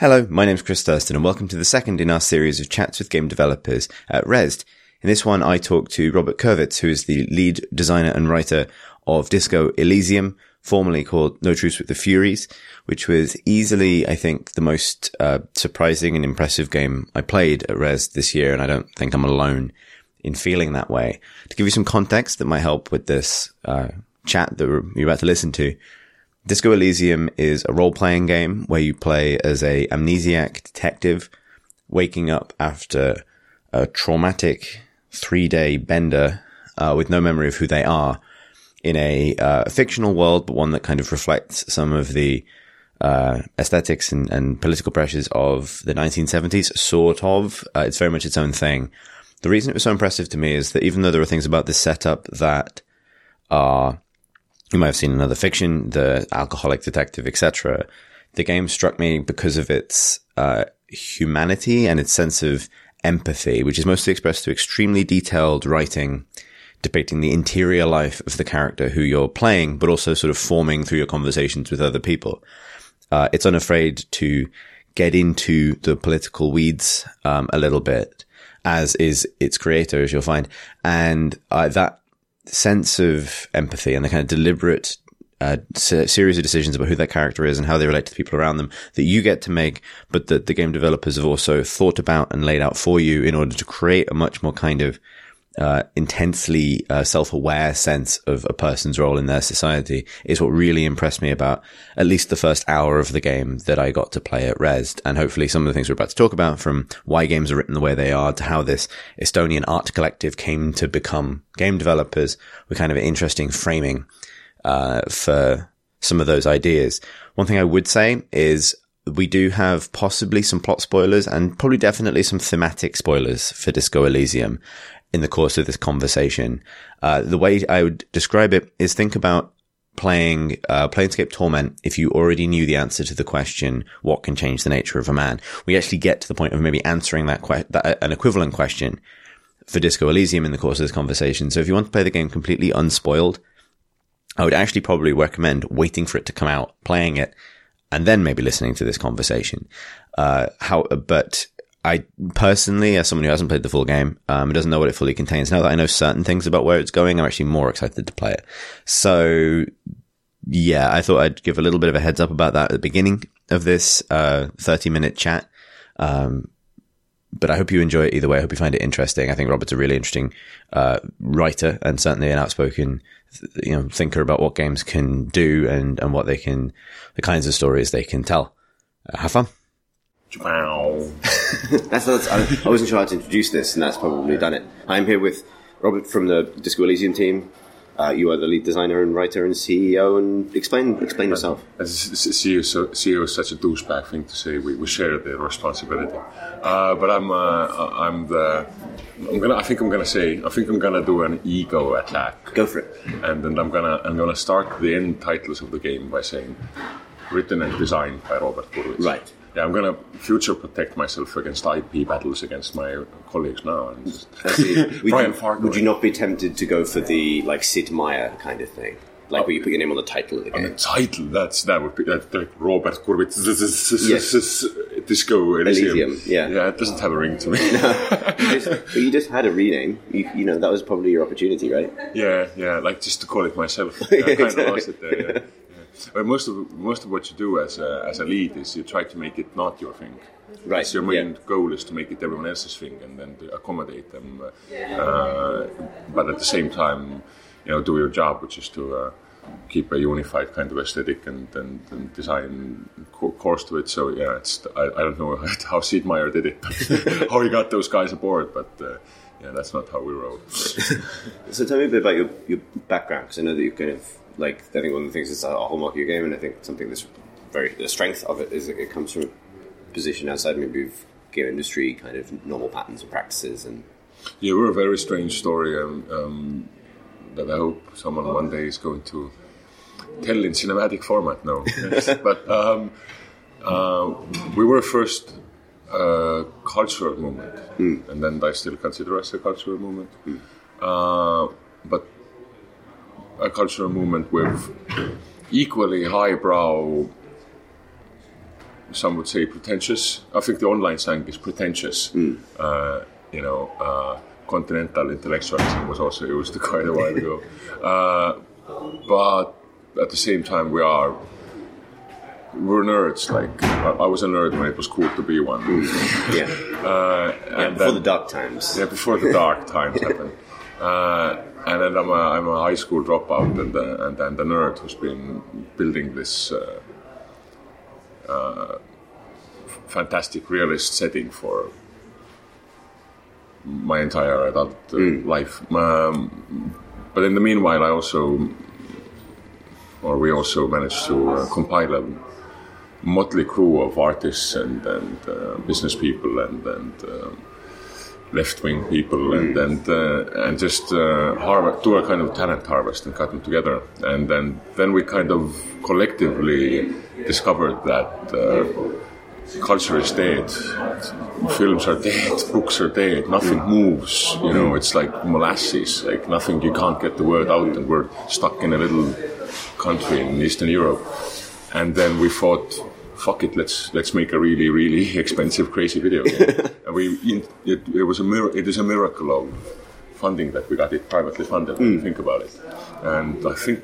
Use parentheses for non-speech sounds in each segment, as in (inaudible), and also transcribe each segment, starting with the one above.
Hello, my name's Chris Thursten and welcome to the second in our series of chats with game developers at Rezzed. In this one, I talk to Robert Kurvitz, who is the lead designer and writer of Disco Elysium, formerly called No Truce with the Furies, which was easily, I think, the most uh, surprising and impressive game I played at Rezzed this year, and I don't think I'm alone in feeling that way. To give you some context that might help with this uh, chat that you're about to listen to, Disco Elysium is a role-playing game where you play as a amnesiac detective waking up after a traumatic three-day bender uh, with no memory of who they are in a uh, fictional world, but one that kind of reflects some of the uh, aesthetics and, and, political pressures of the 1970s, sort of. Uh, it's very much its own thing. The reason it was so impressive to me is that even though there are things about this setup that are you might have seen another fiction, the alcoholic detective, etc. The game struck me because of its uh, humanity and its sense of empathy, which is mostly expressed through extremely detailed writing depicting the interior life of the character who you're playing, but also sort of forming through your conversations with other people. Uh, it's unafraid to get into the political weeds um, a little bit, as is its creator, as you'll find, and uh, that sense of empathy and the kind of deliberate uh, series of decisions about who that character is and how they relate to the people around them that you get to make, but that the game developers have also thought about and laid out for you in order to create a much more kind of uh, intensely uh, self-aware sense of a person's role in their society is what really impressed me about at least the first hour of the game that I got to play at Rezzed. And hopefully some of the things we're about to talk about from why games are written the way they are to how this Estonian art collective came to become game developers were kind of an interesting framing, uh, for some of those ideas. One thing I would say is we do have possibly some plot spoilers and probably definitely some thematic spoilers for Disco Elysium in the course of this conversation. Uh, the way I would describe it is think about playing uh, Planescape Torment if you already knew the answer to the question, what can change the nature of a man? We actually get to the point of maybe answering that, que- that uh, an equivalent question for Disco Elysium in the course of this conversation. So if you want to play the game completely unspoiled, I would actually probably recommend waiting for it to come out, playing it, and then maybe listening to this conversation. Uh, how, but I personally, as someone who hasn't played the full game, um, doesn't know what it fully contains. Now that I know certain things about where it's going, I'm actually more excited to play it. So, yeah, I thought I'd give a little bit of a heads up about that at the beginning of this uh, 30 minute chat. Um, but I hope you enjoy it either way. I hope you find it interesting. I think Robert's a really interesting uh, writer and certainly an outspoken, you know, thinker about what games can do and and what they can, the kinds of stories they can tell. Uh, have fun. Wow. (laughs) that's, that's I, wasn't sure how to introduce this, and that's probably done it. I'm here with Robert from the Disco Elysium team. Uh, you are the lead designer and writer and CEO. And explain explain yourself. As CEO, so, CEO is such a douchebag thing to say. We, we share the responsibility. Uh, but I'm uh, I'm the I'm gonna. I think I'm gonna say. I think I'm gonna do an ego attack. Go for it. And then I'm gonna I'm gonna start the end titles of the game by saying, written and designed by Robert Kurvitz. Right yeah, I'm gonna future protect myself against IP battles against my colleagues now. And just (laughs) Brian (laughs) you, Would you not be tempted to go for the like Sid Meier kind of thing? Like where you put your name on the title of the game. On the title, that's that would be that like Robert Kurvitz. (laughs) Yes. Disco Elysium. Elysium. Yeah, yeah, it doesn't have a ring to me. no, you just, you just had a rename. You, you know that was probably your opportunity, right? Yeah, yeah, like just to call it myself. Yeah, I kind of lost it there. Yeah. But most of most of what you do as a, as a lead is you try to make it not your thing. Right. So your main yeah. goal is to make it everyone else's thing and then to accommodate them. Uh, but at the same time, you know, do your job, which is to uh, keep a unified kind of aesthetic and, and, and design course to it. So yeah, it's I, I don't know (laughs) how Sid Meier did it, (laughs) how he got those guys aboard, but. Uh, yeah, that's not how we roll. (laughs) so tell me a bit about your, your background, because I know that you kind of like I think one of the things that's a hallmark of your game, and I think something that's very the strength of it is that it comes from a position outside maybe of game industry, kind of normal patterns and practices, and yeah, we're a very strange story um, um, that I hope someone one day is going to tell in cinematic format. No, (laughs) but um, uh, we were first a cultural movement, mm. and then I still consider us a cultural movement. Mm. Uh, but a cultural movement with equally highbrow some would say pretentious. I think the online slang is pretentious. Uh, you know, uh, continental intellectualism was also used (laughs) quite a while ago. (laughs) Uh, but at the same time, we are we're nerds. Like I, I was a nerd when it was cool to be one. Yeah. Uh, yeah and before then- the dark times. yeah, before the dark (laughs) times happened. Uh, and then I'm a, I'm a high school dropout and, uh, and then the nerd who's been building this uh, uh, fantastic realist setting for my entire adult uh, life. Um, but in the meanwhile, I also, or we also managed to uh, compile a motley crew of artists and, and uh, business people and, and um, left wing people and and uh, and just uh, harvest, do a kind of talent harvest and cut them together. And then then we kind of collectively discovered that. Uh, Culture is dead. Films are dead. Books are dead. Nothing moves. You know, it's like molasses. Like nothing. You can't get the word out, and we're stuck in a little country in Eastern Europe. And then we thought, fuck it, let's let's make a really really expensive crazy video game. (laughs) and we it, it was a mir- it is a miracle of funding that we got it privately funded. When you think about it, and I think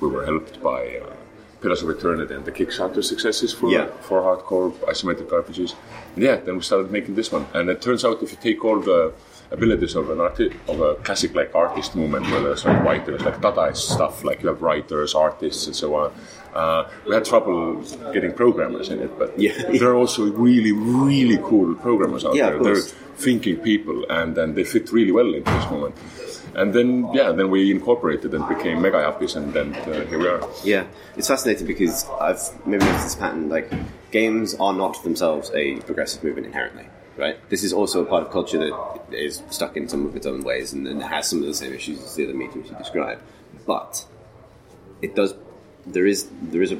we were helped by. Uh, Pillars of Eternity and the Kickstarter successes for Yeah. for hardcore isometric RPGs. And yeah, then we started making this one, and it turns out if you take all the abilities of an artist of a classic like artist movement, where there's like writers, like Dadaist stuff, like you have writers, artists, and so on. Uh, we had trouble getting programmers in it, but Yeah. (laughs) there are also really, really cool programmers out Yeah, there. They're thinking people, and then they fit really well into this moment. And then, yeah, then we incorporated and became mega yappies, and then uh, here we are. Yeah, it's fascinating because I've maybe noticed this pattern. Like, games are not themselves a progressive movement inherently, right? This is also a part of culture that is stuck in some of its own ways and, and has some of the same issues as the other mediums you describe. But it does. There is there is a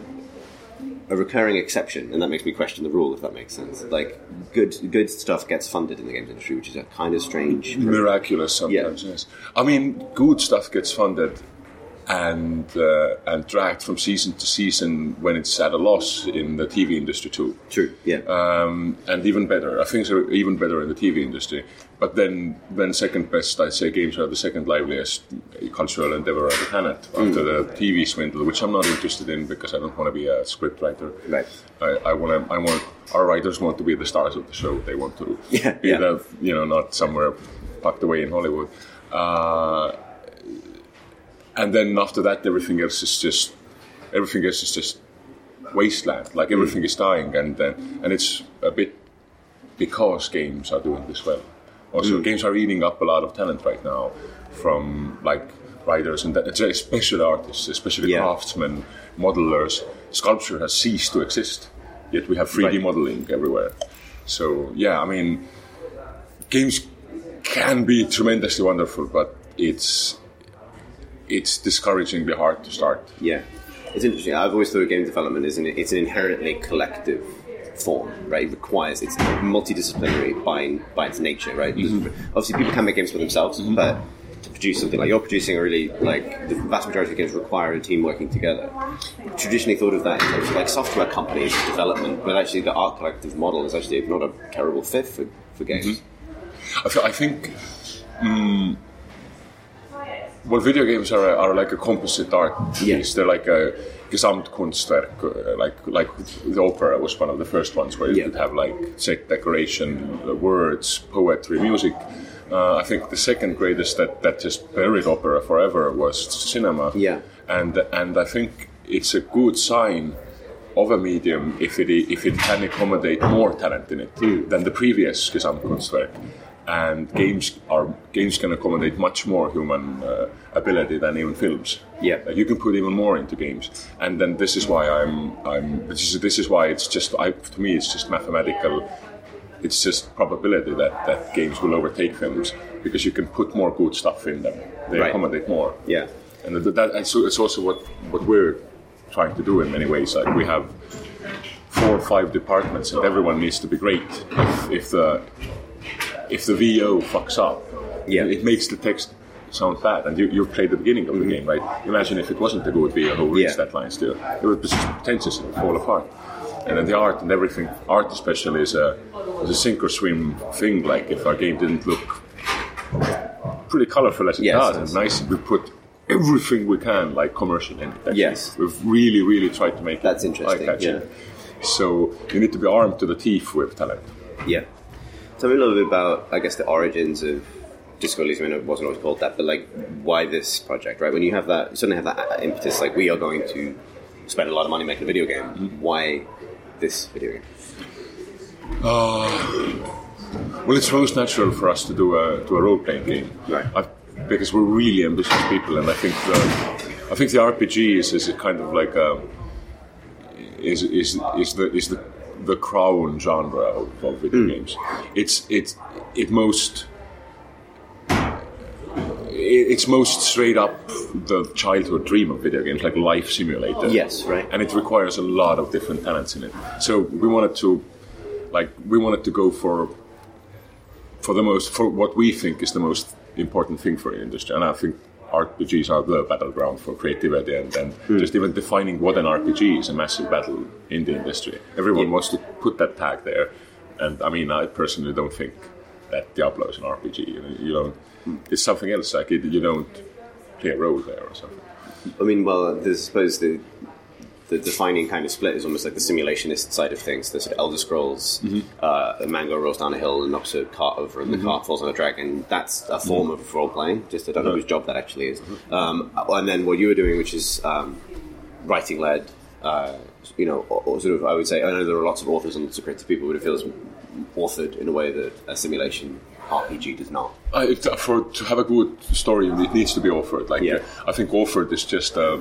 a recurring exception, and that makes me question the rule. If that makes sense, like good good stuff gets funded in the games industry, which is a kind of strange. miraculous sometimes. Yes, I mean, good stuff gets funded and uh, and dragged from season to season when it's at a loss in the TV industry too. True. Yeah. Um, and even better, I think things are even better in the TV industry. But then, then second best, I'd say games are the second liveliest cultural endeavor on the planet after the TV swindle, which I'm not interested in because I don't want to be a script writer. Right. I, I want to. I want our writers want to be the stars of the show. They want to (laughs) Yeah, be yeah. the you know not somewhere tucked away in Hollywood. Uh, and then after that, everything else is just everything else is just wasteland. Like everything is dying, and uh, and it's a bit because games are doing this well. Also, mm. games are eating up a lot of talent right now from like writers and that, especially artists, especially Yeah. craftsmen, modelers. Sculpture has ceased to exist, yet we have 3D Right. modeling everywhere. So yeah, I mean, games can be tremendously wonderful, but it's it's discouragingly hard to start. Yeah, it's interesting. I've always thought of game development is an it's an inherently collective form, right? It requires it's multidisciplinary by by its nature, right? Mm-hmm. Obviously, people can make games for themselves, mm-hmm. but to produce something like you're producing, a really like the vast majority of games require a team working together. Traditionally thought of that in terms of like software companies development, but actually the art collective model is actually not a terrible fit for, for games. Mm-hmm. I, th- I think. mm well, video games are, are like a composite art Yeah. piece. They're like a Gesamtkunstwerk, uh, like like the opera was one of the first ones where you Yeah. could have like set decoration, uh, words, poetry, music. Uh, I think the second greatest that, that just buried opera forever was cinema. Yeah. and and I think it's a good sign of a medium if it if it can accommodate more talent in it than the previous Gesamtkunstwerk. And games are games can accommodate much more human uh, ability than even films. Yeah. Like, you can put even more into games, and then this is why I'm I'm this is this is why it's just I, to me it's just mathematical. It's just probability that, that games will overtake films because you can put more good stuff in them. They Right. accommodate more. Yeah. And that, that and so it's also what, what we're trying to do in many ways. Like we have four or five departments, and everyone needs to be great. If, if the if the VO fucks up, Yeah. it makes the text sound bad. And you, you played the beginning of the mm-hmm. game, right? Imagine if it wasn't a good VO who reads Yeah. that line still. It would be just pretentious and fall apart. and then the art and everything. Art especially is a is a sink or swim thing. Like if our game didn't look pretty colorful as it Yes, does and nice, we put everything we can like commercial in it. actually. Yes. we've really really tried to make That's it interesting, eye-catching. yeah. So you need to be armed to the teeth with talent. Yeah. Tell me a little bit about, I guess, the origins of Disco Elysium. I know it wasn't always called that, but like, why this project, right? When you have that, you suddenly have that impetus, like, we are going to spend a lot of money making a video game. Mm-hmm. Why this video game? Well, it's most natural for us to do a do a role playing game, Right. I, because we're really ambitious people, and I think the, I think the RPG is, is a kind of like a, is is is the is the the crown genre of, of video hmm. games. It's it's it most it's most straight up the childhood dream of video games, like life simulator. Yes, right. And it requires a lot of different talents in it. So we wanted to, like, we wanted to go for for the most for what we think is the most important thing for the industry, and I think RPGs are the battleground for creativity, and, and hmm. just even defining what an RPG is a massive battle in the industry. Everyone wants to put that tag there, and I mean, I personally don't think that Diablo is an RPG. You, know, you don't. Hmm. It's something else. Like it, you don't play a role there or something. I mean, well, there's, I suppose the the defining kind of split is almost like the simulationist side of things. The sort of Elder Scrolls, uh, a man rolls down a hill and knocks a cart over, and the cart falls on a dragon. That's a form of role playing. Just I don't know whose job that actually is. Um, and then what you were doing, which is um, writing led. Uh, you know, or, or sort of, I would say, I know there are lots of authors and lots of creative people, but it feels authored in a way that a simulation RPG does not. Uh, it, for to have a good story, it needs to be offered. Like Yeah. uh, I think offered is just a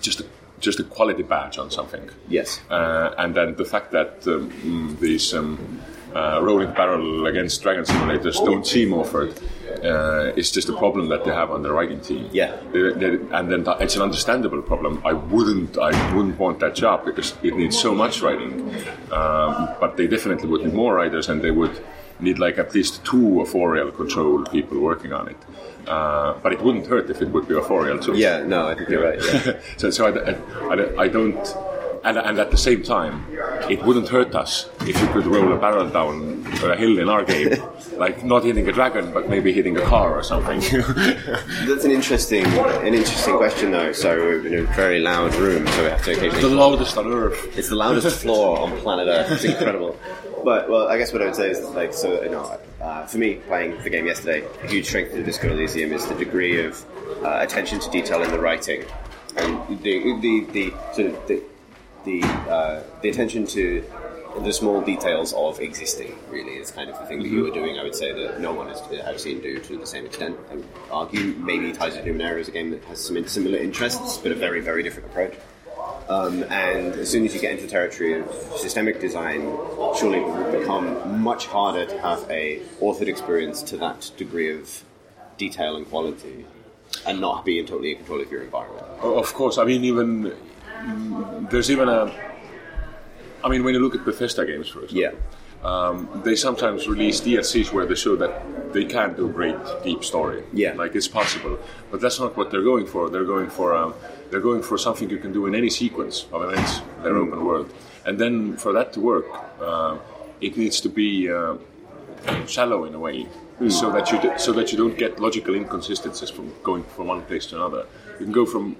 just a, just a quality badge on something. Yes. Uh, and then the fact that um, these um, uh, rolling barrel against dragon simulators don't seem offered uh, is just a problem that they have on the writing team. Yeah. They- they- and then that, it's an understandable problem. I wouldn't I wouldn't want that job because it needs so much writing. Um, but they definitely would need more writers, and they would need like at least two or four authorial control people working on it. Uh, but it wouldn't hurt if it would be four authorial too. Yeah, no, I think you're right. Yeah. (laughs) so so I, I, I don't, and, and at the same time, it wouldn't hurt us if you could roll a barrel down a hill in our game, (laughs) like not hitting a dragon, but maybe hitting a car or something. (laughs) That's an interesting, an interesting question, though. So we're in a very loud room, so we have to occasionally. the loudest on earth. It's the loudest floor on planet Earth. It's incredible. But well, I guess what I would say is like so. You know, uh, for me, playing the game yesterday, a huge strength of Disco Elysium is the degree of uh, attention to detail in the writing, and the the the sort of the the, uh, the attention to the small details of existing. Really, is kind of the thing that you were doing. I would say that no one has I've seen do to the same extent. I would argue maybe Tides of Numenera is a game that has some similar interests, but a very very different approach. Um, and as soon as you get into the territory of systemic design, surely it will become much harder to have a authored experience to that degree of detail and quality, and not be in totally in control of your environment. Of course, I mean, even there's even a. I mean, when you look at Bethesda games, for example, Yeah. um, they sometimes release DLCs where they show that they can do great deep story. Yeah. like it's possible, but that's not what they're going for. They're going for um, they're going for something you can do in any sequence of events. Their open world, and then for that to work, uh, it needs to be uh, shallow in a way, so that you do, so that you don't get logical inconsistencies from going from one place to another. You can go from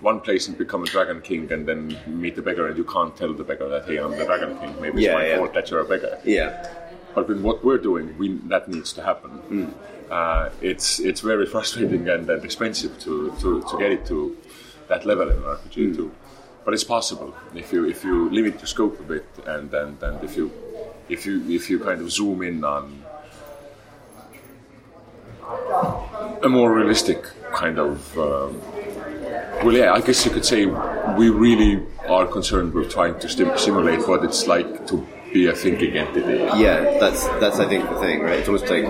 one place and become a dragon king, and then meet the beggar, and you can't tell the beggar that hey, I'm the dragon king. Maybe Yeah, it's my yeah. fault that you're a beggar. Yeah, But with what we're doing, we, that needs to happen. Uh, it's it's very frustrating and, and expensive to, to, to get it to that level in an RPG too. But it's possible if you if you limit your scope a bit and and, and if you if you if you kind of zoom in on a more realistic kind of um, well yeah I guess you could say we really are concerned with trying to stim- simulate what it's like to be a thinking entity yeah. That's that's I think the thing, right? It's almost like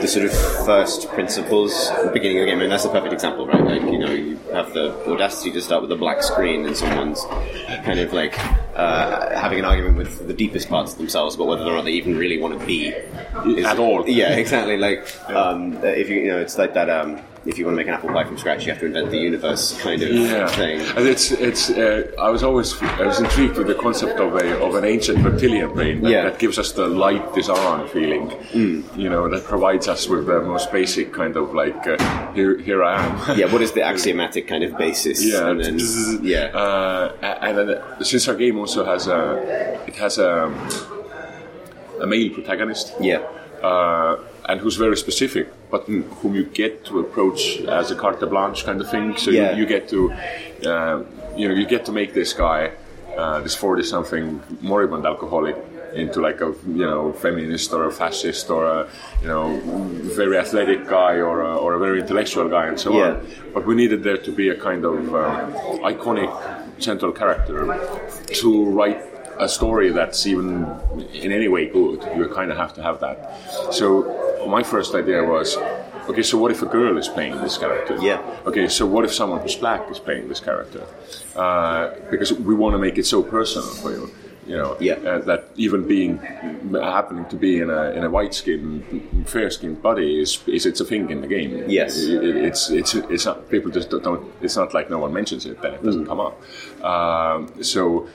the sort of first principles, at the beginning of the game, and that's a perfect example, right? Like you know, you have the audacity to start with a black screen, and someone's kind of like uh, having an argument with the deepest parts of themselves about whether or not they even really want to be At all. Yeah, exactly. Like um, if you you know, it's like that. Um, if you want to make an apple pie from scratch, you have to invent the universe kind of yeah. thing. And it's it's. Uh, I was always I was intrigued with the concept of a of an ancient reptilian brain that, Yeah. that gives us the light disarm feeling. Mm. You know, that provides us with the most basic kind of like uh, here here I am. (laughs) Yeah, what is the axiomatic kind of basis? Yeah, and then, (laughs) yeah, Uh, and then, uh, since our game also has a, it has a, a male protagonist. yeah, Uh, and who's very specific, but whom you get to approach as a carte blanche kind of thing. So Yeah. you, you get to, uh, you know, you get to make this guy, uh, this forty-something moribund alcoholic, into like a you know feminist or a fascist or a you know very athletic guy or a, or a very intellectual guy and so Yeah. on. But we needed there to be a kind of um, iconic central character to write a story that's even in any way good. You kind of have to have that. So my first idea was. Okay, so what if a girl is playing this character? Yeah. Okay, so what if someone who's black is playing this character? Uh, because we want to make it so personal for you, you know, Yeah. uh, that even being happening to be in a in a white skin, fair skinned body is, is it's a thing in the game. Yes. It- it- it's it's it's not people just don't. It's not like no one mentions it, then it doesn't come up. Um, so.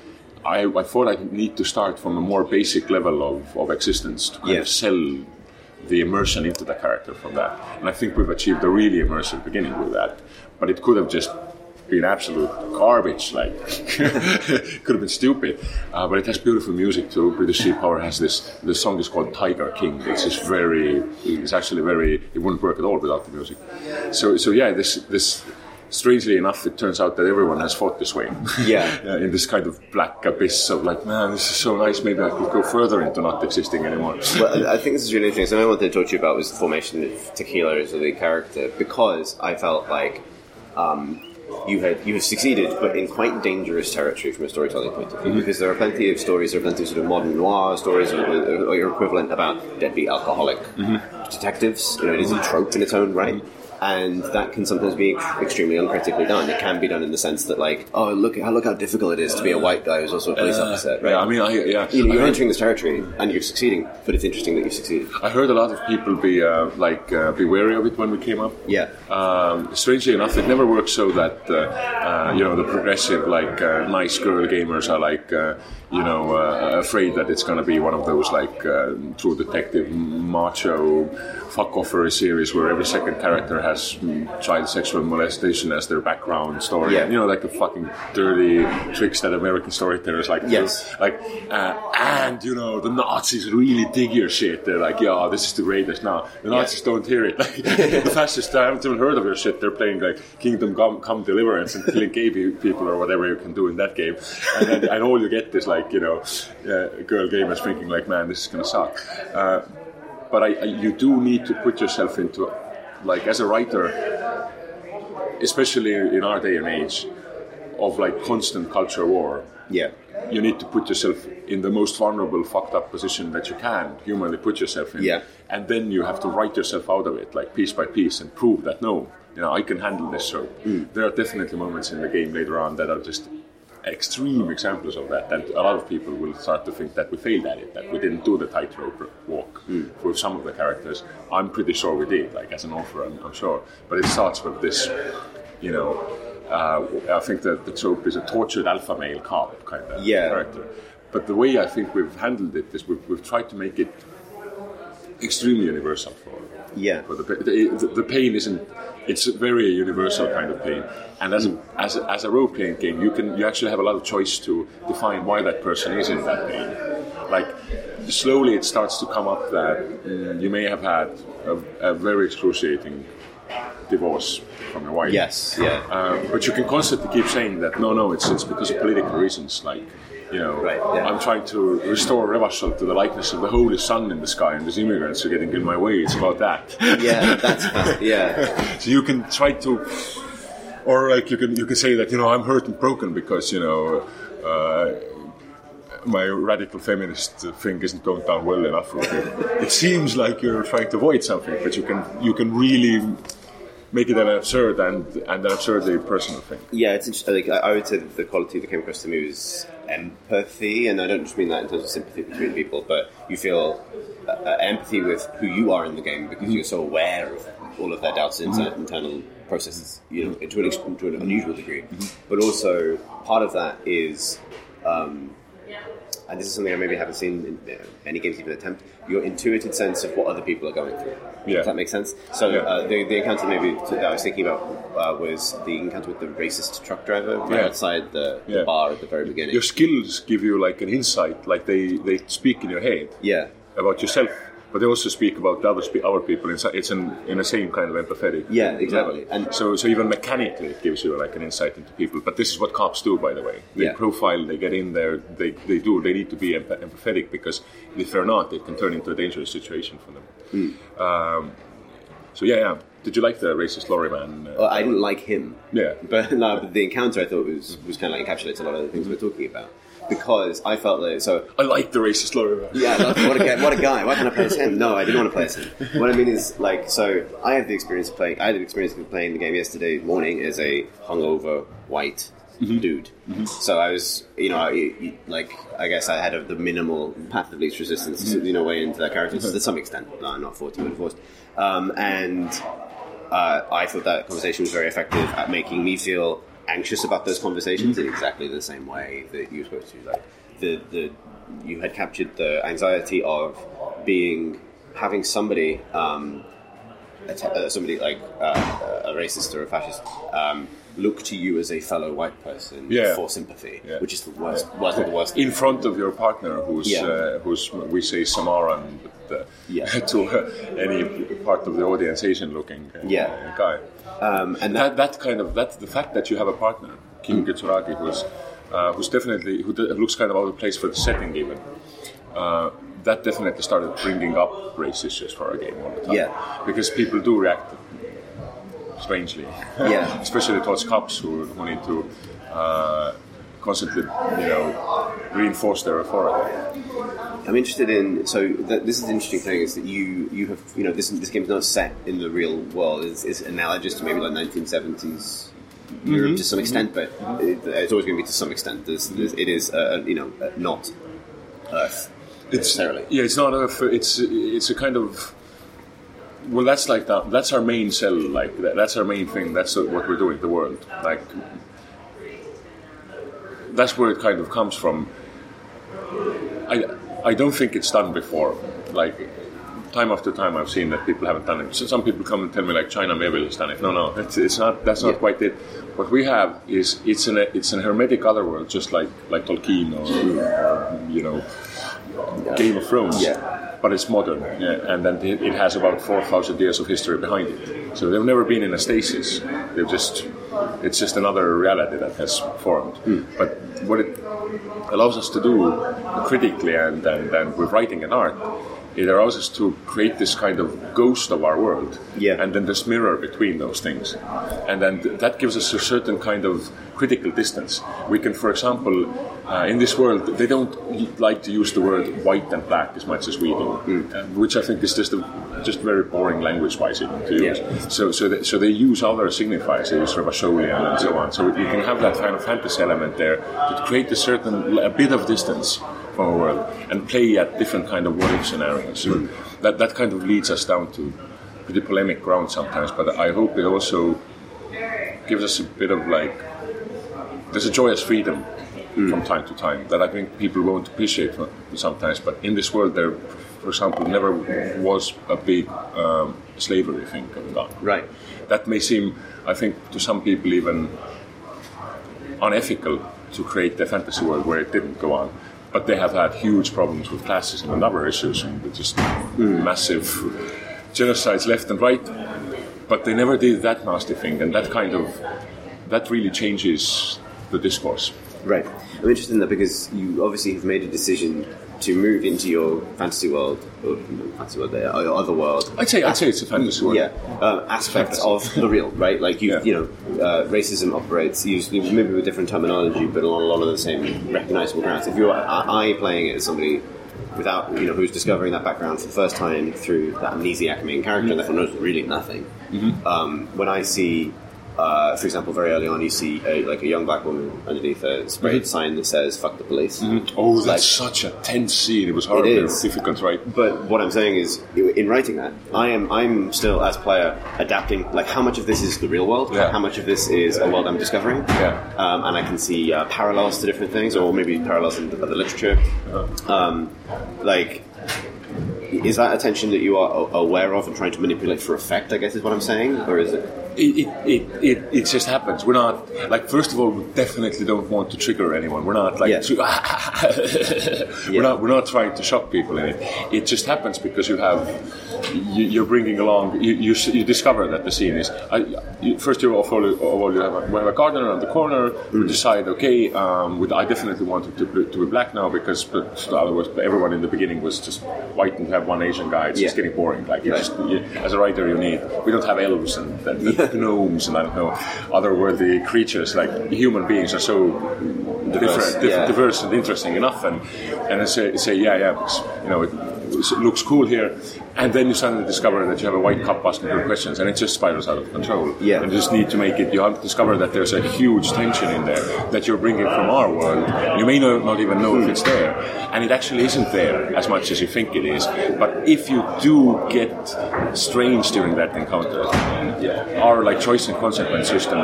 I, I thought I need to start from a more basic level of, of existence to kind Yeah. of sell the immersion into the character from that. And I think we've achieved a really immersive beginning with that. But it could have just been absolute garbage, like (laughs) could have been stupid. Uh, but it has beautiful music too. British Sea Power has this. The song is called Tiger King. It's just very. It's actually very. It wouldn't work at all without the music. So so yeah, this this. Strangely enough, it turns out that everyone has fought this way. (laughs) Yeah. In this kind of black abyss of like, man, this is so nice. Maybe I could go further into not existing anymore. (laughs) Well, I think this is really interesting. Something I wanted to talk to you about was the formation of Tequila as the lead character because I felt like um, you had you have succeeded, but in quite dangerous territory from a storytelling point of view. Mm-hmm. Because there are plenty of stories, there are plenty of sort of modern noir stories, or, or, or your equivalent about deadbeat alcoholic mm-hmm. detectives. You know, it is a trope in its own right. Mm-hmm. And that can sometimes be extremely uncritically done. It can be done in the sense that, like, oh, look, how look how difficult it is to be a white guy who's also a police officer, right? Yeah, I mean, I, yeah, you know, you're entering this territory and you're succeeding, but it's interesting that you succeeded. I heard a lot of people be uh, like uh, be wary of it when we came up. Yeah. Um, strangely enough, it never works so that uh, uh, you know the progressive, like uh, nice girl gamers are like uh, you know uh, afraid that it's going to be one of those like uh, True Detective macho fuck offer series where every second character has mm, child sexual molestation as their background story. Yeah. You know, like the fucking dirty tricks that American storytellers like. do. Yes. Like, uh, and you know, the Nazis really dig your shit. They're like, yeah, this is the greatest. Now the Nazis don't hear it. (laughs) Like, the fascists I haven't even heard of your shit. They're playing like Kingdom Come, Come Deliverance and killing gay people or whatever you can do in that game. And, then, and all you get is like, you know, uh, girl gamers thinking like, man, this is gonna suck. Uh, but I, I, you do need to put yourself into, like, as a writer, especially in our day and age, of like constant culture war Yeah. you need to put yourself in the most vulnerable, fucked up position that you can humanly put yourself in. Yeah. And then you have to write yourself out of it, like piece by piece, and prove that no, you know, I can handle this. So there are definitely moments in the game later on that are just extreme examples of that. And a lot of people will start to think that we failed at it, that we didn't do the tightrope walk for some of the characters. I'm pretty sure we did, like as an author, I'm, I'm sure. But it starts with this, you know, uh, I think that the trope is a tortured alpha male cop kind of Yeah. character. But the way I think we've handled it is we've, we've tried to make it extremely universal for Yeah. for the, the, the pain isn't it's a very universal kind of pain and as a, as a, as a role playing game you can you actually have a lot of choice to define why that person is in that pain like slowly it starts to come up that mm, you may have had a, a very excruciating divorce from your wife Yes. Yeah. uh, but you can constantly keep saying that no, no, it's it's because of political reasons. Like, you know, Right, yeah. I'm trying to restore Revachol to the likeness of the holy sun in the sky, and these immigrants are getting in my way. It's about that. (laughs) yeah. That's. Yeah. (laughs) so you can try to, or like you can you can say that you know I'm hurt and broken because you know. Uh, my radical feminist thing isn't going down well enough. It seems like you're trying to avoid something, but you can you can really make it an absurd and and an absurdly personal thing. Yeah, it's interesting. Like, I I would say that the quality that came across to me was empathy, and I don't just mean that in terms of sympathy between people, but you feel uh, uh, empathy with who you are in the game because you're so aware of all of their doubts and internal processes, you know, to an, ex- to an unusual degree. But also, part of that is, um, and this is something I maybe haven't seen in uh, any games even attempt, your intuitive sense of what other people are going through. Yeah. Does that make sense? So Yeah. uh, the, the encounter maybe that I was thinking about uh, was the encounter with the racist truck driver right Yeah. outside the, the Yeah. bar at the very beginning. Your skills give you like an insight, like they, they speak in your head yeah. about yourself, but they also speak about the other, spe- other people. It's, it's in, in the same kind of empathetic. Yeah, exactly. level. And- so, so even mechanically, it gives you like an insight into people. But this is what cops do, by the way. They Yeah. profile, they get in there, they, they do. They need to be empa- empathetic because if they're not, it can turn into a dangerous situation for them. Hmm. Um, so yeah, yeah. Did you like the racist lorry man? Uh, Well, I didn't like him. Yeah. But no, but the encounter I thought was was kind of like encapsulates a lot of the things we're talking about because I felt like so. I like the racist man. Yeah, like, what a guy! What a guy! Why can't I play as him? No, I didn't want to play as him. What I mean is, like, so I had the experience of playing. I had the experience of playing the game yesterday morning as a hungover white dude. So I was, you know, I, like I guess I had a, the minimal path of least resistance, you know, way into that character to some extent. No, not forty, but forced. Um, and uh, I thought that conversation was very effective at making me feel anxious about those conversations in exactly the same way that you were supposed to. Like the the you had captured the anxiety of being having somebody um, uh, somebody like uh, a racist or a fascist um, look to you as a fellow white person Yeah. for sympathy, Yeah. which is the worst. Not the worst. in front of your partner, who's uh, who's we say Samaran, but uh, (laughs) to uh, any part of the audience Asian-looking uh, Yeah. guy. um, and That that kind of that the fact that you have a partner, Kim Kitsuragi, who's uh, who's definitely who looks kind of out of place for the setting even. Uh, that definitely started bringing up race issues for our game all the time. Yeah. because people do react strangely. Yeah. (laughs) especially towards cops who, who need to uh, constantly, you know, reinforce their authority. I'm interested in. So th- this is the interesting thing is that you you have you know this this game's not set in the real world. It's, it's analogous to maybe like 1970s Europe to some extent, but it, it's always going to be to some extent. There's, there's, it is uh, you know uh, not Earth necessarily. Yeah, it's not a. It's it's a kind of. Well, that's like that. That's our main cell. Like that, that's our main thing. That's what we're doing. The world. Like that's where it kind of comes from. I I don't think it's done before. Like time after time, I've seen that people haven't done it. So some people come and tell me like China Miéville has done it. No, no, it's, it's not. That's not Yeah. quite it. What we have is it's an it's an hermetic other world, just like like Tolkien or, or you know Game of Thrones. Yeah. But it's modern, yeah, and then it, has about four thousand years of history behind it. So they've never been in a stasis. They've just it's just another reality that has formed. Hmm. But what it allows us to do critically and, and, and with writing and art, it allows us to create this kind of ghost of our world. Yeah. And then this mirror between those things. And then th- that gives us a certain kind of critical distance. We can, for example, uh, in this world, they don't like to use the word white and black as much as we do, uh, which I think is just a, just very boring language-wise even to use. Yeah. So, so, they, so they use other signifiers, they use Revacholian and so on. So you can have that kind of fantasy element there to create a certain, a bit of distance from our world and play at different kind of if scenarios. So that, that kind of leads us down to pretty polemic ground sometimes, but I hope it also gives us a bit of like, there's a joyous freedom from time to time that I think people won't appreciate sometimes, but in this world there, for example, never was a big um, slavery thing going on. Right. That may seem, I think, to some people even unethical to create a fantasy world where it didn't go on. But they have had huge problems with classism and other issues, and with just massive genocides left and right. But they never did that nasty thing, and that kind of that really changes the discourse. Right. I'm interested in that because you obviously have made a decision to move into your fantasy world, or no, fantasy world, there, or your other world. I'd say I'd say it's a fantasy world. Yeah, um, aspects of the real, right? Like you, Yeah. you know, uh, racism operates usually maybe with different terminology, but along a lot of the same recognizable grounds. If you're I I playing it as somebody without, you know, who's discovering that background for the first time through that amnesiac main character, and therefore knows really nothing. Um, when I see uh, for example, very early on, you see a, like a young black woman underneath a sprayed sign that says "fuck the police." Oh, that's Like- such a tense scene. It was hard, is. difficult, right? But what I'm saying is, in writing that, I am I'm still as player adapting. Like, how much of this is the real world? Yeah. How much of this is a world I'm discovering? Yeah. Um, and I can see uh, parallels to different things, or maybe parallels in the, other literature. Uh-huh. Um, like, is that a tension that you are aware of and trying to manipulate for effect? I guess is what I'm saying, or is it? It, it, it, it, just happens. We're not like first of all, we definitely don't want to trigger anyone. We're not like Yeah. (laughs) we're Yeah. not we're not trying to shock people in it. It just happens because you have you, you're bringing along. You, you, you discover that the scene is I, you, first you of all, of all you have a, we have a gardener on the corner. We decide okay, um, I definitely wanted to, be- to be black now because but otherwise everyone in the beginning was just white and have one Asian guy. It's just getting boring. Like you Right. just you, as a writer, you need. We don't have elves and, and gnomes and I don't know otherworldly creatures. Like human beings are so different, diff- yeah. diverse and interesting enough. And and I say, say yeah, yeah, because, you know, it, it looks cool here. And then you suddenly discover that you have a white cop asking her questions, and it just spirals out of control. Yeah. And you just need to make it. You have to discover that there's a huge tension in there that you're bringing from our world. You may not, not even know if it's there, and it actually isn't there as much as you think it is. But if you do get strange during that encounter, our like choice and consequence system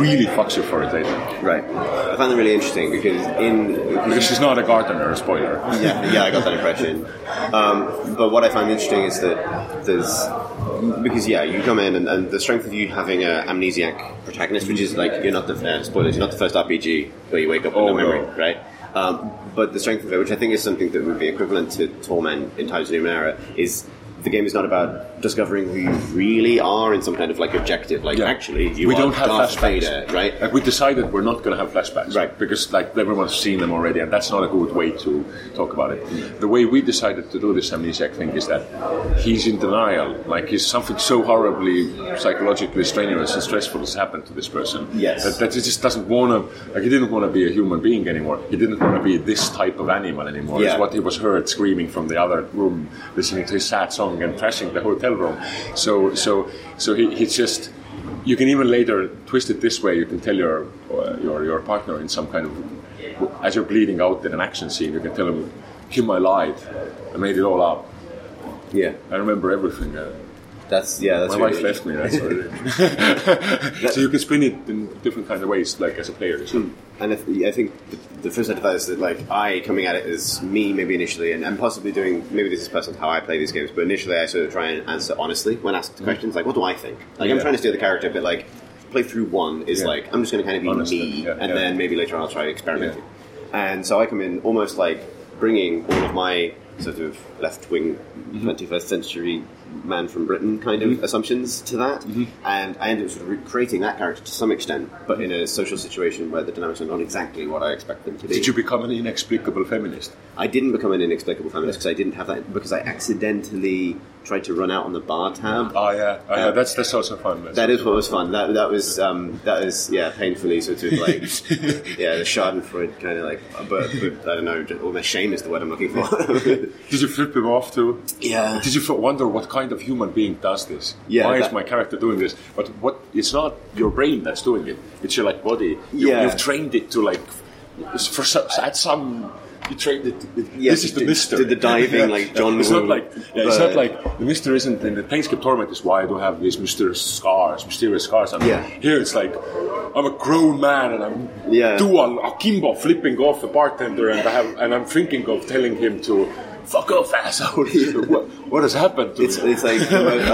really fucks you for it later. Right. I find that really interesting because in Because she's not a gardener, spoiler. yeah, yeah, I got that impression. Um, but what I find interesting is that there's because yeah, you come in and, and the strength of you having an amnesiac protagonist, which is like you're not the uh, spoilers, you're not the first RPG where you wake up with Oh, no memory, no. right? Um, but the strength of it, which I think is something that would be equivalent to Torment in Tides of Numenera, is the game is not about discovering who you really are in some kind of like objective. Like Yeah. actually, you we are don't have Darth flashbacks, Vader, right? Like we decided we're not going to have flashbacks, Right. Because like everyone's seen them already, and that's not a good way to talk about it. The way we decided to do this amnesiac thing is that he's in denial, like he's something so horribly psychologically strenuous and stressful has happened to this person. Yes. that, that he just doesn't want to, like he didn't want to be a human being anymore. He didn't want to be this type of animal anymore. Yeah. It's what he was heard screaming from the other room, listening to his sad song and trashing the hotel room. So, so, so he, he's just. You can even later twist it this way. You can tell your uh, your your partner in some kind of as you're bleeding out in an action scene. You can tell him, "Kim, I lied. I made it all up. Yeah, I remember everything." Uh, that's yeah, that's my really wife left me. That's what it is. (laughs) so you can spin it in different kind of ways, like as a player. So. And if, I think the, the first side of that is that, like, I coming at it as me, maybe initially, and, and possibly doing, maybe this is personal how I play these games, but initially I sort of try and answer honestly when asked questions, like, what do I think? Like, I'm trying to steer the character, but, like, playthrough one is Yeah. like, I'm just going to kind of be Honest, me, yeah, and yeah. then maybe later on I'll try experimenting. And so I come in almost like bringing all of my sort of left wing, Mm-hmm. 21st century man from Britain kind of assumptions to that. Mm-hmm. And I ended up sort of recreating that character to some extent, but in a social situation where the dynamics are not exactly what I expect them to be. Did you become an inexplicable feminist? I didn't become an inexplicable feminist because I didn't have that, because I accidentally tried to run out on the bar tab. Oh yeah, oh, yeah. That's that's also fun. That's That is what was fun. That that was um, that was yeah painfully sort of like (laughs) yeah the Schadenfreude kind of like but, but I don't know almost shame is the word I'm looking for. (laughs) Did you flip him off too? Yeah. Did you wonder what kind of human being does this? Yeah, Why is my character doing this? But what? It's not your brain that's doing it. It's your like body. You, Yeah. You've trained it to like for some, at some. You trained it. it- Yeah, this is the did- Mister. did the diving like John It's not like yeah, it's not like the Mister isn't in the Planescape Torment is why I don't have these mysterious scars, mysterious scars. on me. Yeah. Here it's like I'm a grown man and I'm Yeah. dual akimbo flipping off the bartender and I have and I'm thinking of telling him to fuck off asshole. (laughs) what, what has happened to It's, me? it's like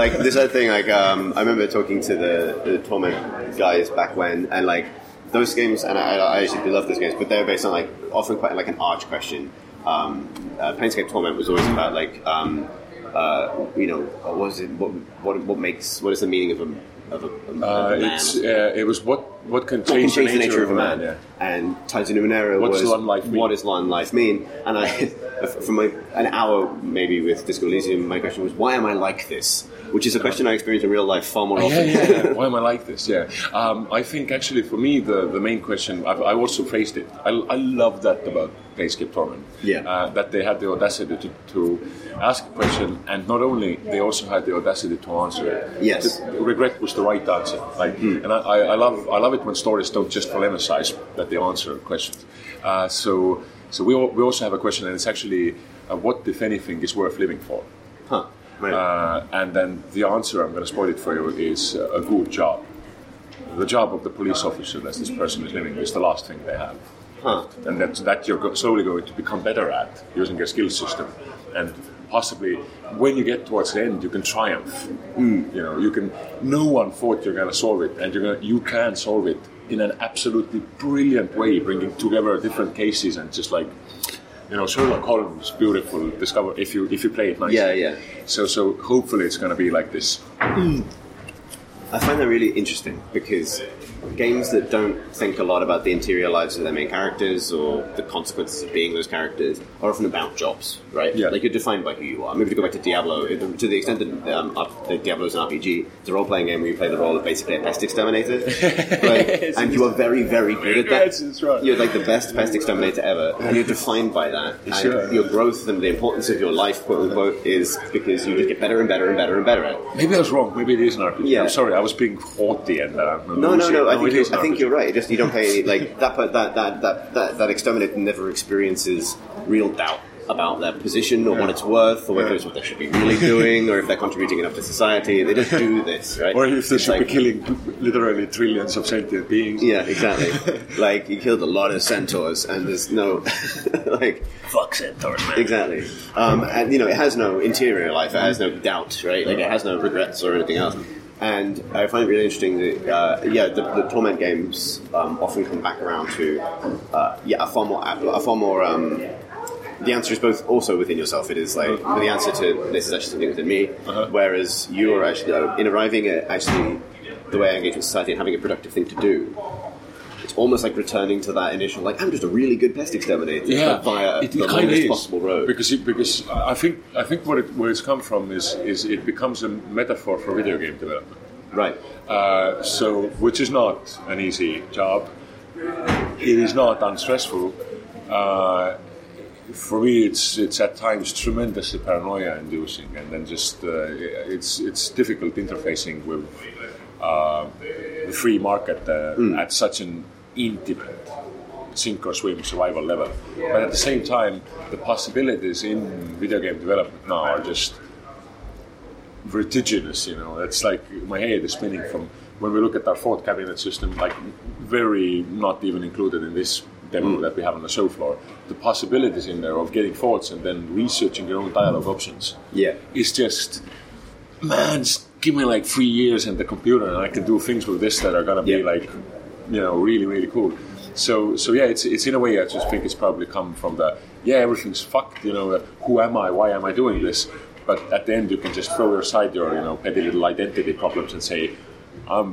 like this other thing. Like um, I remember talking to the, the torment guys back when, and like those games, and I, I actually love those games, but they're based on like often quite like an arch question. Um, uh, Planescape Torment was always about like um, uh, you know what was it what, what what makes what is the meaning of a of a, of a Uh, man? it's uh, it was what what can What can change, change the nature of a man. yeah. And Tides of Numenera What was does long life mean? what does long life mean? And I, for my an hour maybe with Disco Elysium, my question was, why am I like this? Which is a question I experience in real life far more often. yeah, yeah. (laughs) Why am I like this? Yeah. Um, I think actually for me, the, the main question, I've, I also phrased it. I, I love that about Planescape Torment. Yeah. Uh, that they had the audacity to, to ask a question, and not only, they also had the audacity to answer it. Yes. The regret was the right answer. Like, And I, I, I, love, I love it when stories don't just emphasize that they answer questions. Uh, so so we, we also have a question, and it's actually uh, what, if anything, is worth living for? Huh. Right. Uh, and then the answer, I'm going to spoil it for you, is uh, a good job. The job of the police officer that this person is living is the last thing they have. huh. And that, that you're slowly going to become better at using your skill system. And possibly when you get towards the end, you can triumph. You know, you can, no one thought you're going to solve it, and you're gonna, you can solve it in an absolutely brilliant way, bringing together different cases and just like, you know, Sherlock Holmes, beautiful discover if you if you play it nicely. Yeah, yeah. So so hopefully it's going to be like this. Hmm. I find that really interesting because games that don't think a lot about the interior lives of their main characters or the consequences of being those characters are often about jobs, right? Yeah. Like you're defined by who you are. Maybe to go back to Diablo, to the extent that um, that Diablo is an RPG, it's a role playing game where you play the role of basically a pest exterminator. (laughs) Right? and you are very, very good at that. Right. You're like the best pest exterminator ever, and you're defined by that. (laughs) And Sure. your growth and the importance of your life, quote unquote, is because you just get better and better and better and better at it. Maybe I was wrong. Maybe it is an RPG. Yeah. I'm sorry. I was being haughty and uh, No, no, no. I think, you're, I think you're right. (laughs) Just you don't pay any like that. That that that that that exterminator never experiences real doubt about their position or what it's worth or whether Yeah. it's what they should be really doing or if they're contributing enough to society. They just do this, right? Or if they It's should like- be killing literally trillions of sentient beings. Yeah, exactly. like you killed a lot of centaurs, and there's no (laughs) like Fuck centaurs, man. exactly. Um, and you know, it has no interior life. It has no doubt, right? Like it has no regrets or anything else. And I find it really interesting that uh, yeah, the, the torment games um, often come back around to uh, yeah, a far more a far more. Um, the answer is both also within yourself. It is like the answer to this is actually something within me. Uh-huh. Whereas you are actually uh, in arriving at actually the way I engage with society and having a productive thing to do. It's almost like returning to that initial like I'm just a really good pest exterminator Yeah, via it, the it kind of longest possible road. because it, because I think I think what it, where it's come from is is it becomes a metaphor for video game development. right. Uh, so, which is not an easy job. It is not unstressful. Uh, for me, it's it's at times tremendously paranoia-inducing, and then just uh, it's it's difficult interfacing with uh, the free market uh, at such an intimate sink or swim survival level. But at the same time, the possibilities in video game development now are just vertiginous. You know, it's like my head is spinning from when we look at our thought cabinet system, like very not even included in this demo that we have on the show floor. The possibilities in there of getting thoughts and then researching your own dialogue options Yeah. it's just man. Give me like three years and the computer, and I can do things with this that are gonna be Yeah. like, you know, really really cool. So so yeah, it's it's in a way I just think it's probably come from the yeah everything's fucked. You know, uh, who am I? Why am I doing this? But at the end, you can just throw aside your you know petty little identity problems and say, I'm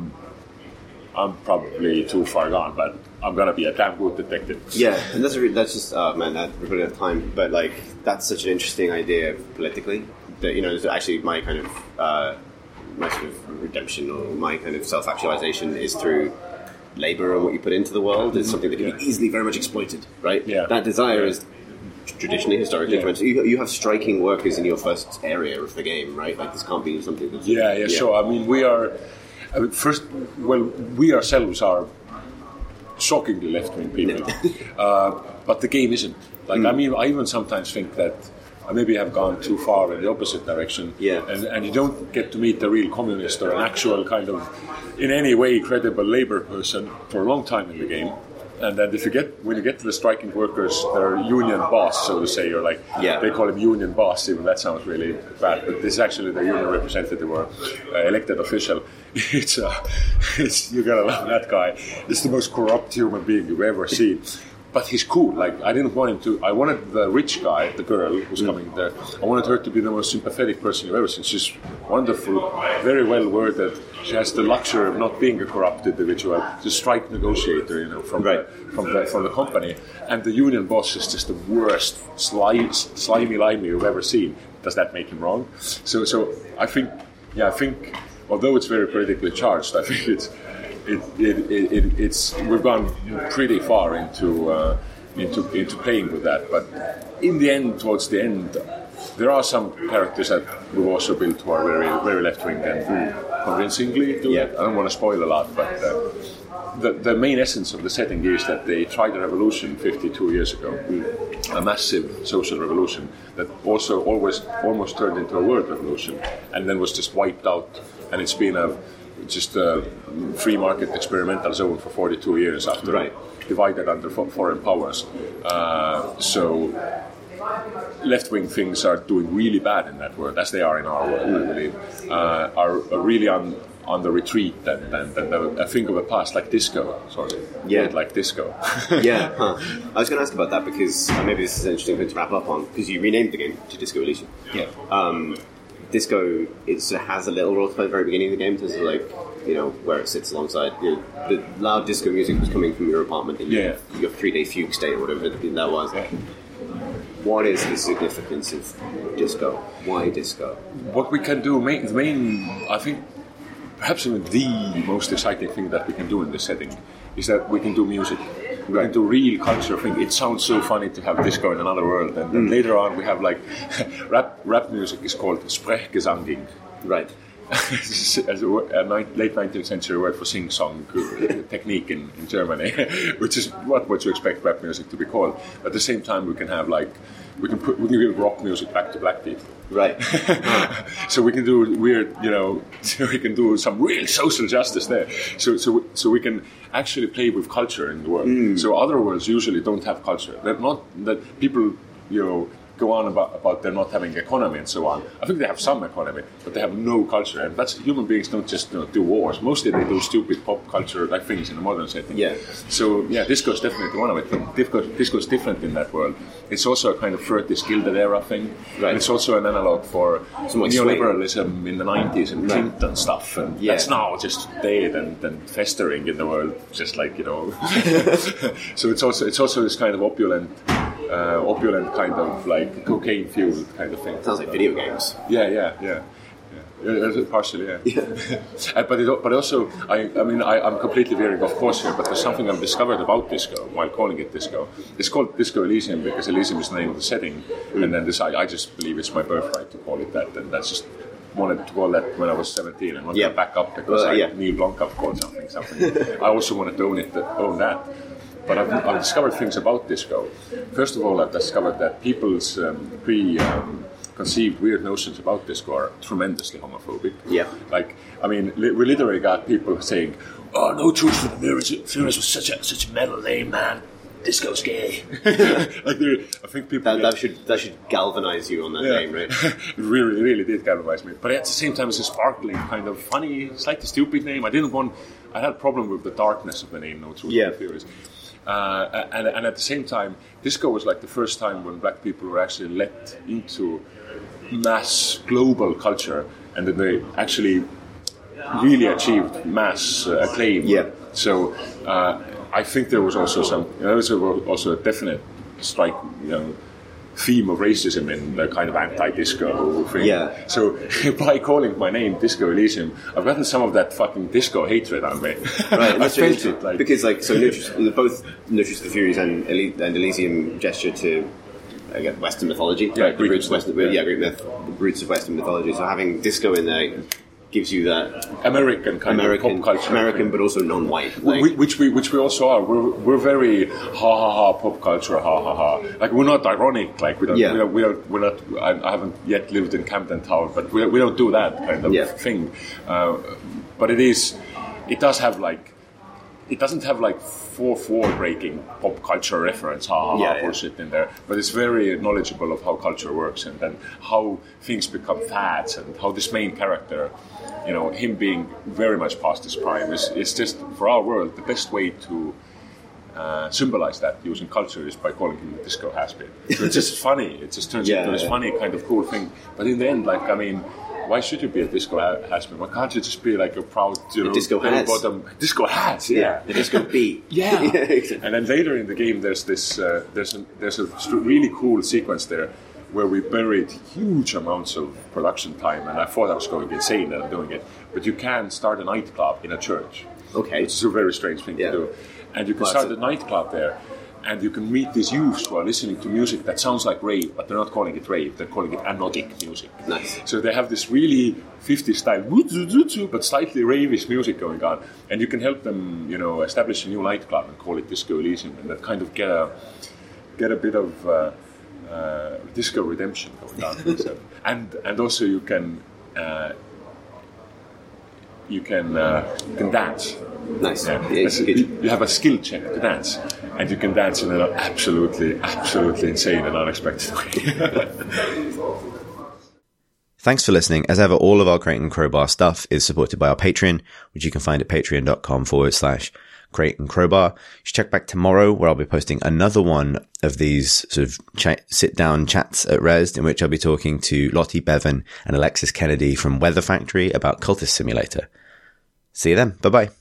I'm probably too far gone, but I'm gonna be a damn good detective. Yeah, and that's a re- that's just oh man, that we're running out of time. But like that's such an interesting idea politically that you know actually my kind of uh, my sort of redemption or my kind of self actualization is through labor and what you put into the world is something that can be easily very much exploited, right? Yeah. that desire Yeah. is traditionally historically Yeah. You, you have striking workers in your first area of the game, right? Like this can't be something that's Yeah, yeah, sure. I mean, we are I mean, first. Well, we ourselves are shockingly left-wing people, (laughs) uh, but the game isn't. Like, I mean, I even sometimes think that maybe have gone too far in the opposite direction. Yeah. And and you don't get to meet a real communist or an actual kind of, in any way, credible labor person for a long time in the game. And then if you get when you get to the striking workers, their union boss, so to say, you're like, Yeah. they call him union boss, even that sounds really bad, but this is actually the union representative or uh, elected official. (laughs) It's, uh, (laughs) it's you gotta love that guy. It's the most corrupt human being you've ever seen. But he's cool. Like I didn't want him to. I wanted the rich guy, the girl who's mm. coming there. I wanted her to be the most sympathetic person you've ever seen. She's wonderful, very well worded. She has the luxury of not being a corrupt individual. A strike negotiator, you know, from Right. the, from the from the company. And the union boss is just the worst, slimy, slimy limey you've ever seen. Does that make him wrong? So so I think yeah I think although it's very politically charged, I think it's it, it, it, it, it's we've gone pretty far into uh, into into playing with that. But in the end, towards the end, there are some characters that we've also built who are very very left wing and convincingly do Yeah. it. I don't want to spoil a lot, but. Uh, the, the main essence of the setting is that they tried a revolution 52 years ago, a massive social revolution that also always almost turned into a world revolution, and then was just wiped out. And it's been a just a free market experimental zone for 42 years after Right. divided under fo- foreign powers. Uh, so left wing things are doing really bad in that world, as they are in our world, I believe, uh, are, are really on on the retreat and, and, and a, a thing of the past, like disco, sort of. Yeah. Made like disco. (laughs) yeah, (laughs) huh. I was going to ask about that because uh, maybe this is an interesting thing to wrap up on because you renamed the game to Disco Elysium. yeah. Um, Disco it sort of has a little role to play at the very beginning of the game, in terms of like you know where it sits alongside. You know, the loud disco music was coming from your apartment in Yeah. your, your three day fugue state or whatever that was. Yeah. What is the significance of disco? Why disco? what we can do, main, the main, I think, perhaps even the most exciting thing that we can do in this setting is that we can do music. Can do real culture thing. It sounds so funny to have disco in another world, and then mm. later on we have like (laughs) rap. Rap music is called Sprechgesanging. Right. (laughs) As a, a ni- late 19th century word for sing-song uh, technique in, in Germany, (laughs) which is what what you expect rap music to be called. At the same time, we can have like we can put we can give rock music back to black people. Right. (laughs) so we can do weird, you know, we can do some real social justice there. So, so, so we can actually play with culture in the world. So other worlds usually don't have culture. They're not that people, you know, go on about, about them not having economy and so on. I think they have some economy, but they have no culture. And that's human beings don't just you know, do wars. Mostly they do stupid pop culture like things in a modern setting. Yeah. So yeah, disco is definitely one of it. Disco, is different in that world. It's also a kind of 30s Gilded Era thing. Right. And it's also an analog for Some like swing. neoliberalism in the 90s and Right. Clinton stuff. And Yeah. that's now just dead and, and festering in the world, just like, you know. (laughs) (laughs) so it's also, it's also this kind of opulent, uh, opulent kind of like cocaine fueled kind of thing. Sounds like video games. Yeah, yeah, yeah. Yeah, partially, yeah. (laughs) Uh, but it, but also, I, I mean, I, I'm completely veering off course here. But there's something I've discovered about disco while calling it disco. It's called Disco Elysium because Elysium is the name of the setting, and then this, I, I just believe it's my birthright to call it that, and that's just wanted to call that when I was 17 and wanted Yeah. to back up because Well, I, yeah. Neill Blomkamp called something something. I also wanted to own it, own that. But I've, I've discovered things about disco. First of all, I've discovered that people's um, pre um, conceived weird notions about disco are tremendously homophobic. Yeah. Like, I mean, li- we literally got people saying, "Oh, no Truce for the Mirrors. Mirrors was such a such a metal name, man. Disco's gay." (laughs) like, I think people That, get- that should that should galvanize you on that yeah. name, right? (laughs) it really, really did galvanize me. But at the same time, it's a sparkling, kind of funny, slightly stupid name. I didn't want. I had a problem with the darkness of the name, no Truce Yeah. for the Furies. Uh, and, and at the same time, disco was like the first time when black people were actually let into mass global culture, and that they actually really achieved mass uh, acclaim. Yeah. So uh, I think there was also some. There was also a definite strike, you know, theme of racism in the kind of anti-disco thing. Yeah. So (laughs) by calling my name Disco Elysium, I've gotten some of that fucking disco hatred on me. (laughs) Right, (laughs) I felt it like because like so, No Truce, both No Truce of the Furies and, Eli- and Elysium gesture to guess Western mythology, Yeah, right? the roots Western, yeah. yeah, Greek myth, the roots of Western mythology. So having disco in there gives you that American kind American, of pop culture, American, but also non-white. Like, Wh- which we which we also are. We're, we're very ha ha ha pop culture ha ha ha. Like we're not ironic. Like we don't. Yeah. We don't, we don't we're not. I, I haven't yet lived in Camden Town, but we, we don't do that kind of Yeah. thing. Uh, but it is. It does have like. It doesn't have like four four breaking pop culture reference ha ha ha Yeah, yeah. bullshit in there, but it's very knowledgeable of how culture works and then how things become fads and how this main character, you know, him being very much past his prime is, is just for our world the best way to uh, symbolize that using culture is by calling him the disco has-been. So it's just (laughs) funny. It just turns Yeah, into this yeah. funny kind of cool thing. But in the end, like I mean, why should you be a disco ha- has-been? Why can't you just be like a proud, you know, disco has. bottom disco has? Yeah. The disco beat. (laughs) Yeah. (laughs) yeah exactly. And then later in the game, there's this uh, there's a, there's a really cool sequence there where we buried huge amounts of production time, and I thought I was going insane that I'm doing it. But you can start a nightclub in a church. Okay. Which is a very strange thing Yeah. to do. And you can Well, start a nightclub there. And you can meet these youths who are listening to music that sounds like rave, but they're not calling it rave, they're calling it anodic music. Nice. So they have this really 50s style, but slightly ravish music going on. And you can help them, you know, establish a new nightclub and call it Disco Elysium, and that kind of get a, get a bit of uh, uh, disco redemption going on. (laughs) and, and also you can, uh, you can, uh, you can dance. Nice. Yeah. Yeah, It's- good. you have a skill check to dance, and you can dance in an absolutely, absolutely insane and unexpected (laughs) way. Thanks for listening. As ever, all of our Crate and Crowbar stuff is supported by our Patreon, which you can find at patreon.com forward slash Crate and Crowbar. You should check back tomorrow where I'll be posting another one of these sort of ch- sit down chats at Rezzed in which I'll be talking to Lottie Bevan and Alexis Kennedy from Weather Factory about Cultist Simulator. See you then. Bye bye.